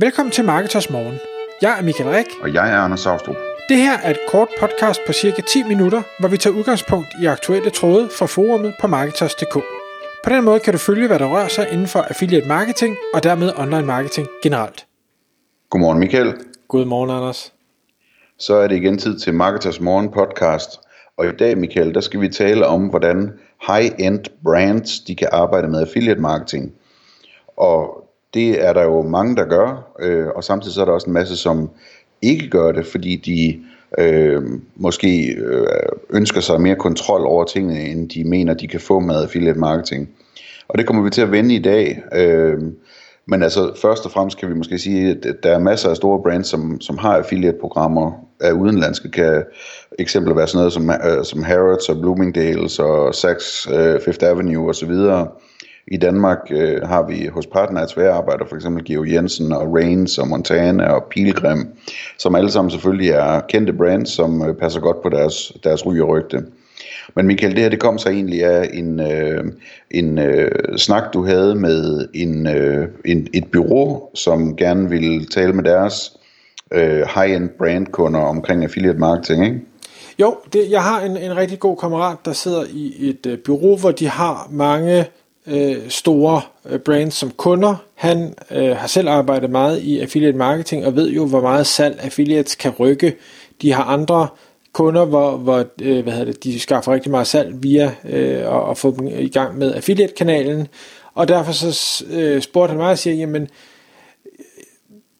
Velkommen til Marketers Morgen. Jeg er Michael Rik. Og jeg er Anders Saustrup. Det her er et kort podcast på cirka 10 minutter, hvor vi tager udgangspunkt i aktuelle tråde fra forumet på Marketers.dk. På den måde kan du følge, hvad der rører sig inden for affiliate marketing og dermed online marketing generelt. Godmorgen Michael. Godmorgen Anders. Så er det igen tid til Marketers Morgen podcast. Og i dag Michael, der skal vi tale om, hvordan high-end brands de kan arbejde med affiliate marketing. Og det er der jo mange, der gør, øh, og samtidig så er der også en masse, som ikke gør det, fordi de øh, måske øh, ønsker sig mere kontrol over tingene, end de mener, de kan få med affiliate marketing. Og det kommer vi til at vende i dag. Øh, men altså først og fremmest kan vi måske sige, at der er masser af store brands, som, som har affiliate-programmer af udenlandske, kan eksempler være sådan noget som, øh, som Harrods og Bloomingdale's og Saks øh, Fifth Avenue osv., i Danmark øh, har vi hos partner af tværarbejder, for eksempel Geo Jensen og Reigns og Montana og Pilgrim, som alle sammen selvfølgelig er kendte brands, som øh, passer godt på deres, deres ry og rygte. Men Michael, det her det kom så egentlig af en, øh, en øh, snak, du havde med en, øh, en, et bureau, som gerne ville tale med deres øh, high-end brandkunder omkring affiliate marketing, ikke? Jo, det, jeg har en, en rigtig god kammerat, der sidder i et øh, bureau, hvor de har mange øh, store øh, brands som kunder. Han øh, har selv arbejdet meget i affiliate marketing og ved jo, hvor meget salg affiliates kan rykke. De har andre kunder, hvor, hvor øh, hvad hedder det, de skaffer rigtig meget salg via øh, og, og få dem i gang med affiliate-kanalen. Og derfor så øh, spurgte han mig og siger, jamen,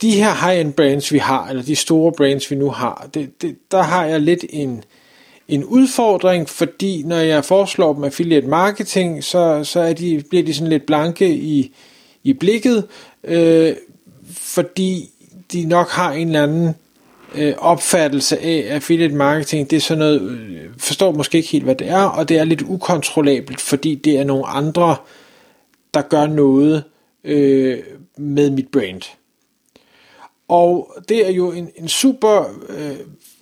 de her high-end brands, vi har, eller de store brands, vi nu har, det, det, der har jeg lidt en, en udfordring, fordi når jeg foreslår dem affiliate marketing, så, så er de, bliver de sådan lidt blanke i, i blikket, øh, fordi de nok har en eller anden øh, opfattelse af affiliate marketing. Det er sådan noget, øh, forstår måske ikke helt, hvad det er, og det er lidt ukontrollabelt, fordi det er nogle andre, der gør noget øh, med mit brand. Og det er jo en, en super øh,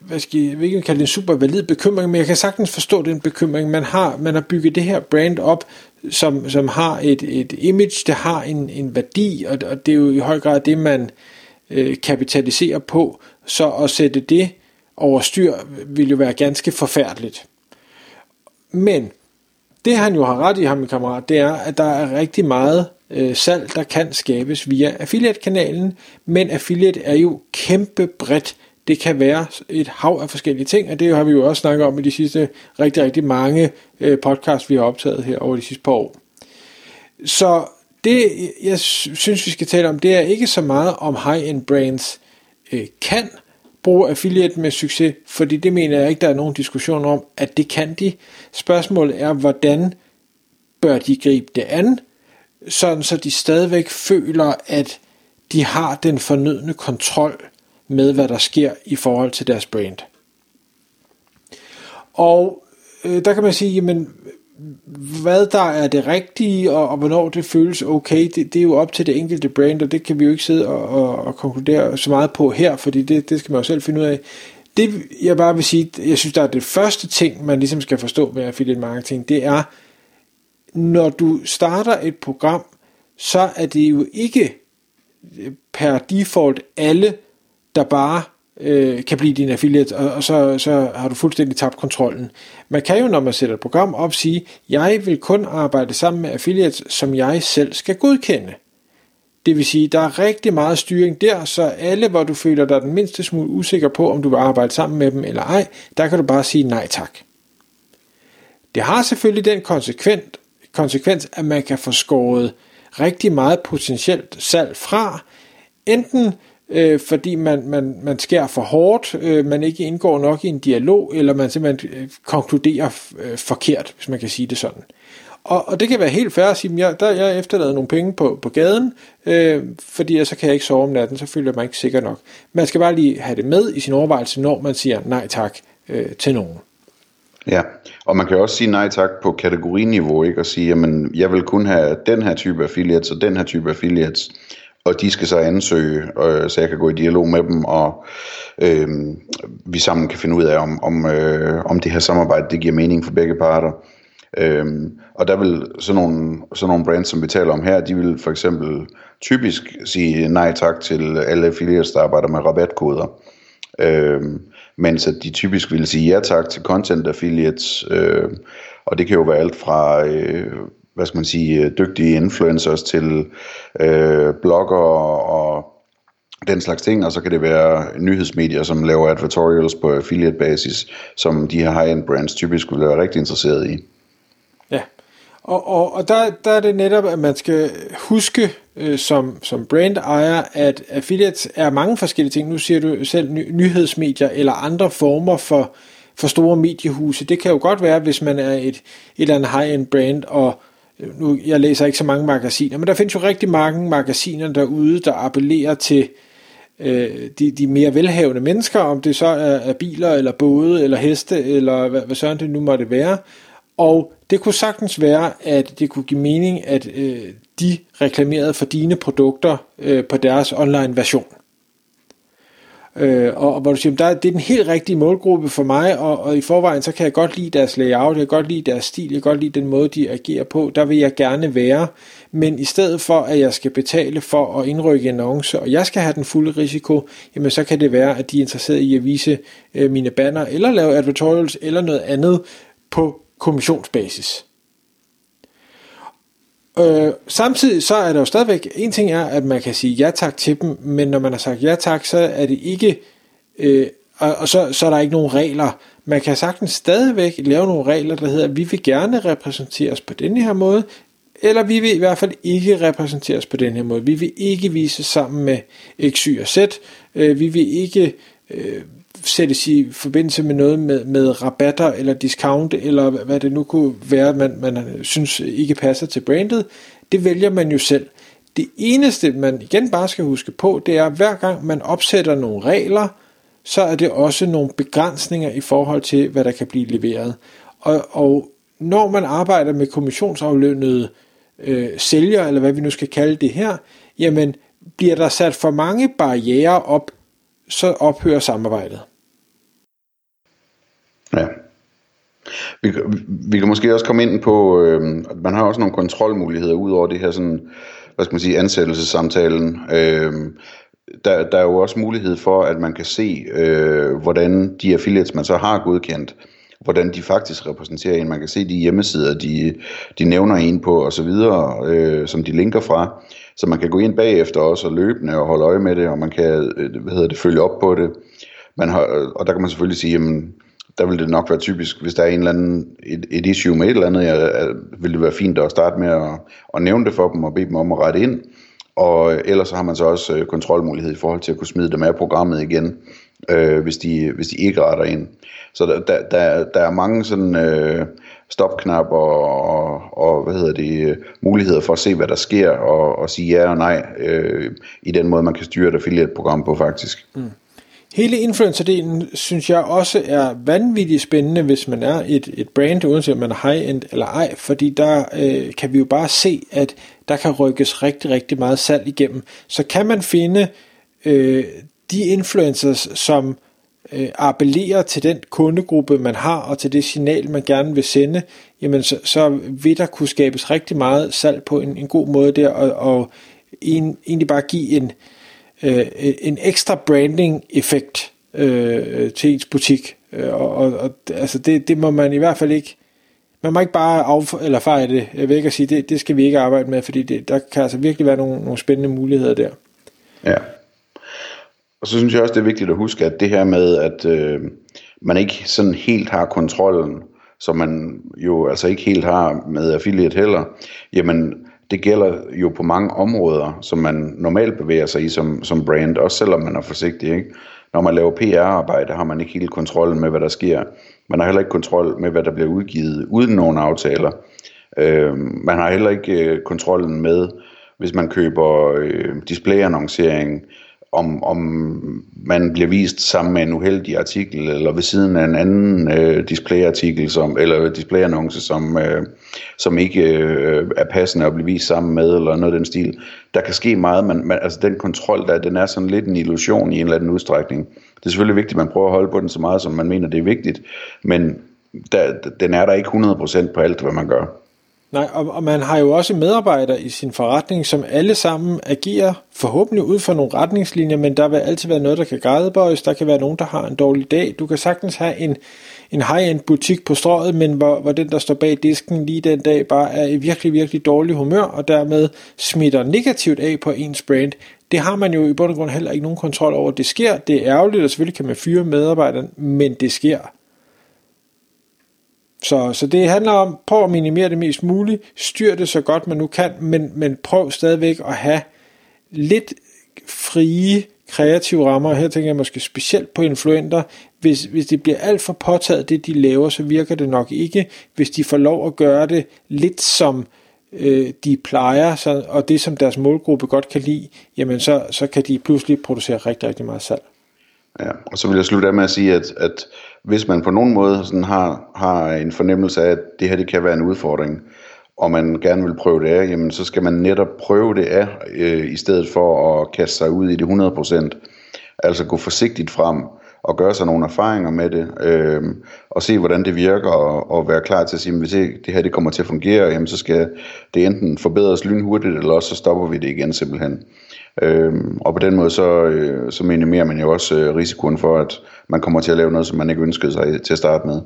hvad skal jeg, ikke kalde det en super valid bekymring, men jeg kan sagtens forstå den bekymring. Man har, man har bygget det her brand op, som, som har et, et image, det har en, en værdi, og, og det er jo i høj grad det, man øh, kapitaliserer på. Så at sætte det over styr vil jo være ganske forfærdeligt. Men det han jo har ret i, ham min kammerat, det er, at der er rigtig meget øh, salg, der kan skabes via affiliate-kanalen, men affiliate er jo kæmpe bredt det kan være et hav af forskellige ting, og det har vi jo også snakket om i de sidste rigtig, rigtig mange øh, podcasts, vi har optaget her over de sidste par år. Så det, jeg synes, vi skal tale om, det er ikke så meget om high-end brands øh, kan bruge affiliate med succes, fordi det mener jeg ikke, der er nogen diskussion om, at det kan de. Spørgsmålet er, hvordan bør de gribe det an, sådan så de stadigvæk føler, at de har den fornødne kontrol med, hvad der sker i forhold til deres brand. Og øh, der kan man sige, jamen, hvad der er det rigtige, og, og hvornår det føles okay, det, det er jo op til det enkelte brand, og det kan vi jo ikke sidde og, og, og konkludere så meget på her, fordi det, det skal man jo selv finde ud af. Det jeg bare vil sige, jeg synes der er det første ting, man ligesom skal forstå med affiliate marketing, det er, når du starter et program, så er det jo ikke øh, per default alle der bare øh, kan blive din affiliate, og, og så, så har du fuldstændig tabt kontrollen. Man kan jo, når man sætter et program op, sige, jeg vil kun arbejde sammen med affiliates, som jeg selv skal godkende. Det vil sige, der er rigtig meget styring der, så alle, hvor du føler dig den mindste smule usikker på, om du vil arbejde sammen med dem eller ej, der kan du bare sige nej tak. Det har selvfølgelig den konsekvent, konsekvens, at man kan få skåret rigtig meget potentielt salg fra, enten øh, fordi man, man, man skærer for hårdt, øh, man ikke indgår nok i en dialog, eller man simpelthen øh, konkluderer øh, forkert, hvis man kan sige det sådan. Og, og det kan være helt fair at sige, at jeg, der, jeg efterlader nogle penge på, på gaden, øh, fordi så kan jeg ikke sove om natten, så føler man ikke sikker nok. Man skal bare lige have det med i sin overvejelse, når man siger nej tak øh, til nogen. Ja, og man kan også sige nej tak på kategoriniveau, ikke? Og sige, jamen, jeg vil kun have den her type affiliates og den her type affiliates og de skal så ansøge, øh, så jeg kan gå i dialog med dem, og øh, vi sammen kan finde ud af, om, om, øh, om det her samarbejde det giver mening for begge parter. Øhm, og der vil sådan nogle, sådan nogle brands, som vi taler om her, de vil for eksempel typisk sige nej tak til alle affiliates, der arbejder med rabatkoder. Øhm, mens at de typisk vil sige ja tak til content affiliates, øh, og det kan jo være alt fra, øh, hvad skal man sige, øh, dygtige influencers til øh, blogger og den slags ting, og så kan det være nyhedsmedier, som laver advertorials på affiliate basis, som de her high-end brands typisk vil være rigtig interesseret i. Og, og, og der, der er det netop, at man skal huske øh, som, som brand ejer, at affiliates er mange forskellige ting. Nu siger du selv ny, nyhedsmedier eller andre former for, for store mediehuse. Det kan jo godt være, hvis man er et, et eller andet high-end brand, og øh, nu, jeg læser ikke så mange magasiner, men der findes jo rigtig mange magasiner derude, der appellerer til øh, de, de mere velhavende mennesker, om det så er, er biler, eller både, eller heste, eller hvad, hvad sådan det nu måtte være. Og det kunne sagtens være, at det kunne give mening, at øh, de reklamerede for dine produkter øh, på deres online version. Øh, og, og hvor du siger, der, det er den helt rigtige målgruppe for mig, og, og i forvejen så kan jeg godt lide deres layout, jeg kan godt lide deres stil, jeg kan godt lide den måde, de agerer på, der vil jeg gerne være, men i stedet for, at jeg skal betale for at indrykke en annonce, og jeg skal have den fulde risiko, jamen så kan det være, at de er interesseret i at vise øh, mine banner, eller lave advertorials, eller noget andet på kommissionsbasis. Øh, samtidig så er der jo stadigvæk, en ting er, at man kan sige ja tak til dem, men når man har sagt ja tak, så er det ikke, øh, og, og så, så er der ikke nogen regler. Man kan sagtens stadigvæk lave nogle regler, der hedder, at vi vil gerne repræsenteres på denne her måde, eller vi vil i hvert fald ikke repræsenteres på den her måde. Vi vil ikke vise sammen med X, Y og Z. Øh, vi vil ikke øh, sættes i forbindelse med noget med, med rabatter eller discount, eller hvad det nu kunne være, man, man synes ikke passer til brandet, det vælger man jo selv. Det eneste, man igen bare skal huske på, det er, at hver gang man opsætter nogle regler, så er det også nogle begrænsninger i forhold til, hvad der kan blive leveret. Og, og når man arbejder med kommissionsaflønnede øh, sælgere, eller hvad vi nu skal kalde det her, jamen bliver der sat for mange barriere op, så ophører samarbejdet. Ja. Vi, vi kan måske også komme ind på, øh, at man har også nogle kontrolmuligheder ud over det her sådan, hvad skal man sige, ansættelsessamtalen. Øh, der, der er jo også mulighed for, at man kan se, øh, hvordan de affiliates, man så har godkendt, hvordan de faktisk repræsenterer en. Man kan se de hjemmesider, de, de nævner en på og så videre, øh, som de linker fra. Så man kan gå ind bagefter også og løbende og holde øje med det, og man kan øh, hvad hedder det, følge op på det. Man har, og der kan man selvfølgelig sige, jamen, der vil det nok være typisk, hvis der er en eller anden, et, et issue med et eller andet, jeg, vil det være fint at starte med at, at nævne det for dem og bede dem om at rette ind. Og ellers så har man så også øh, kontrolmulighed i forhold til at kunne smide dem af programmet igen, øh, hvis, de, hvis de ikke retter ind. Så der, der, der, der er mange sådan øh, stopknapper og, og hvad hedder det, muligheder for at se, hvad der sker, og, og sige ja og nej øh, i den måde, man kan styre et affiliate-program på faktisk. Mm. Hele influencerdelen synes jeg også er vanvittigt spændende, hvis man er et, et brand, uanset om man er high-end eller ej, fordi der øh, kan vi jo bare se, at der kan rykkes rigtig, rigtig meget salg igennem. Så kan man finde øh, de influencers, som øh, appellerer til den kundegruppe, man har, og til det signal, man gerne vil sende, jamen så, så vil der kunne skabes rigtig meget salg på en, en god måde der, og, og en, egentlig bare give en, øh, Øh, en ekstra branding-effekt øh, til ens butik. Øh, og, og, og altså det, det må man i hvert fald ikke man må ikke bare af, eller fejre det. Jeg og sige, det, det skal vi ikke arbejde med, fordi det, der kan altså virkelig være nogle, nogle spændende muligheder der. Ja. Og så synes jeg også, det er vigtigt at huske, at det her med, at øh, man ikke sådan helt har kontrollen, som man jo altså ikke helt har med affiliate heller, jamen det gælder jo på mange områder, som man normalt bevæger sig i som, som brand, også selvom man er forsigtig. Ikke? Når man laver PR-arbejde, har man ikke helt kontrollen med, hvad der sker. Man har heller ikke kontrol med, hvad der bliver udgivet uden nogen aftaler. Øh, man har heller ikke øh, kontrollen med, hvis man køber øh, displayannoncering, om, om man bliver vist sammen med en uheldig artikel, eller ved siden af en anden øh, displayartikel, som, eller displayannonce, som, øh, som ikke øh, er passende at blive vist sammen med, eller noget af den stil. Der kan ske meget, men man, altså den kontrol der, den er sådan lidt en illusion i en eller anden udstrækning. Det er selvfølgelig vigtigt, at man prøver at holde på den så meget, som man mener, det er vigtigt, men der, den er der ikke 100% på alt, hvad man gør. Nej, og, og man har jo også medarbejdere i sin forretning, som alle sammen agerer forhåbentlig ud fra nogle retningslinjer, men der vil altid være noget, der kan grædebøjes. Der kan være nogen, der har en dårlig dag. Du kan sagtens have en, en high-end butik på strøget, men hvor, hvor den, der står bag disken lige den dag, bare er i virkelig, virkelig dårlig humør, og dermed smitter negativt af på ens brand. Det har man jo i bund og grund heller ikke nogen kontrol over. Det sker, det er ærgerligt, og selvfølgelig kan man fyre medarbejderen, men det sker. Så, så det handler om, prøv at minimere det mest muligt, styr det så godt man nu kan, men, men prøv stadigvæk at have lidt frie kreative rammer, her tænker jeg måske specielt på influenter, hvis, hvis det bliver alt for påtaget, det de laver, så virker det nok ikke. Hvis de får lov at gøre det lidt som øh, de plejer, så, og det som deres målgruppe godt kan lide, jamen så, så kan de pludselig producere rigtig, rigtig meget salg. Ja, og så vil jeg slutte af med at sige, at, at hvis man på nogen måde sådan har, har en fornemmelse af, at det her det kan være en udfordring, og man gerne vil prøve det af, jamen så skal man netop prøve det af, øh, i stedet for at kaste sig ud i det 100%. Altså gå forsigtigt frem og gøre sig nogle erfaringer med det, øh, og se hvordan det virker, og, og være klar til at sige, at hvis det her det kommer til at fungere, jamen så skal det enten forbedres lynhurtigt, eller også så stopper vi det igen simpelthen. Øhm, og på den måde så, øh, så minimerer man jo også øh, risikoen for, at man kommer til at lave noget, som man ikke ønskede sig til at starte med.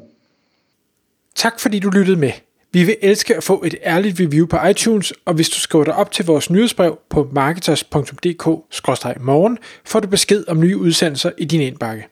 Tak fordi du lyttede med. Vi vil elske at få et ærligt review på iTunes, og hvis du skriver dig op til vores nyhedsbrev på marketers.dk-morgen, får du besked om nye udsendelser i din indbakke.